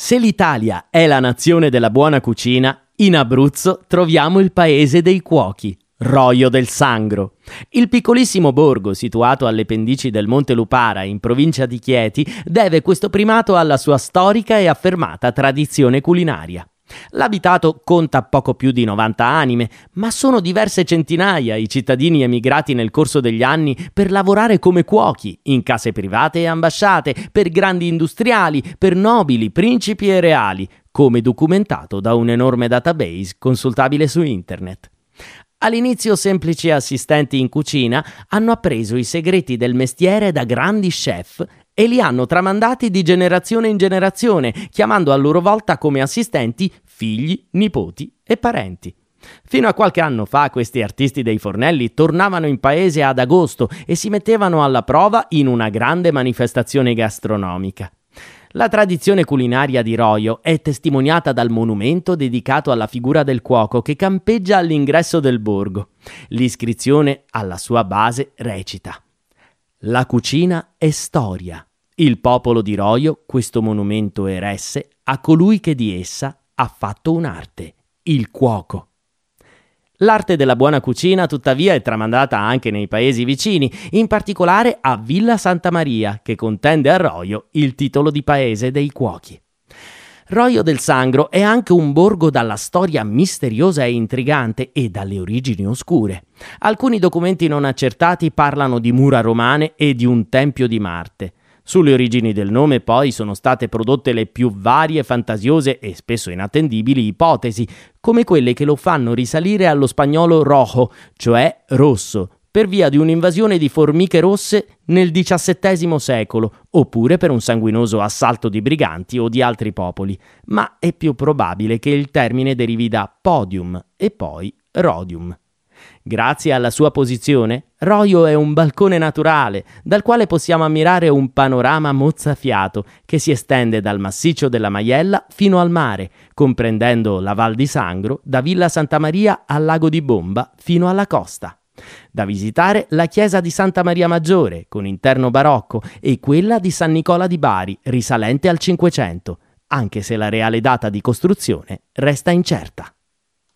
Se l'Italia è la nazione della buona cucina, in Abruzzo troviamo il paese dei cuochi, Roio del Sangro. Il piccolissimo borgo situato alle pendici del Monte Lupara in provincia di Chieti deve questo primato alla sua storica e affermata tradizione culinaria. L'abitato conta poco più di 90 anime, ma sono diverse centinaia i cittadini emigrati nel corso degli anni per lavorare come cuochi, in case private e ambasciate, per grandi industriali, per nobili, principi e reali, come documentato da un enorme database consultabile su internet. All'inizio semplici assistenti in cucina hanno appreso i segreti del mestiere da grandi chef e li hanno tramandati di generazione in generazione, chiamando a loro volta come assistenti figli, nipoti e parenti. Fino a qualche anno fa questi artisti dei fornelli tornavano in paese ad agosto e si mettevano alla prova in una grande manifestazione gastronomica. La tradizione culinaria di Roio è testimoniata dal monumento dedicato alla figura del cuoco che campeggia all'ingresso del borgo. L'iscrizione alla sua base recita La cucina è storia. Il popolo di Roio questo monumento eresse a colui che di essa ha fatto un'arte, il cuoco. L'arte della buona cucina, tuttavia, è tramandata anche nei paesi vicini, in particolare a Villa Santa Maria, che contende a Roio il titolo di paese dei cuochi. Roio del Sangro è anche un borgo dalla storia misteriosa e intrigante e dalle origini oscure. Alcuni documenti non accertati parlano di mura romane e di un tempio di Marte. Sulle origini del nome poi sono state prodotte le più varie, fantasiose e spesso inattendibili ipotesi, come quelle che lo fanno risalire allo spagnolo rojo, cioè rosso, per via di un'invasione di formiche rosse nel XVII secolo, oppure per un sanguinoso assalto di briganti o di altri popoli, ma è più probabile che il termine derivi da podium e poi rodium. Grazie alla sua posizione, Roio è un balcone naturale dal quale possiamo ammirare un panorama mozzafiato che si estende dal massiccio della Maiella fino al mare, comprendendo la Val di Sangro da Villa Santa Maria al lago di Bomba fino alla costa. Da visitare la chiesa di Santa Maria Maggiore, con interno barocco, e quella di San Nicola di Bari, risalente al Cinquecento, anche se la reale data di costruzione resta incerta.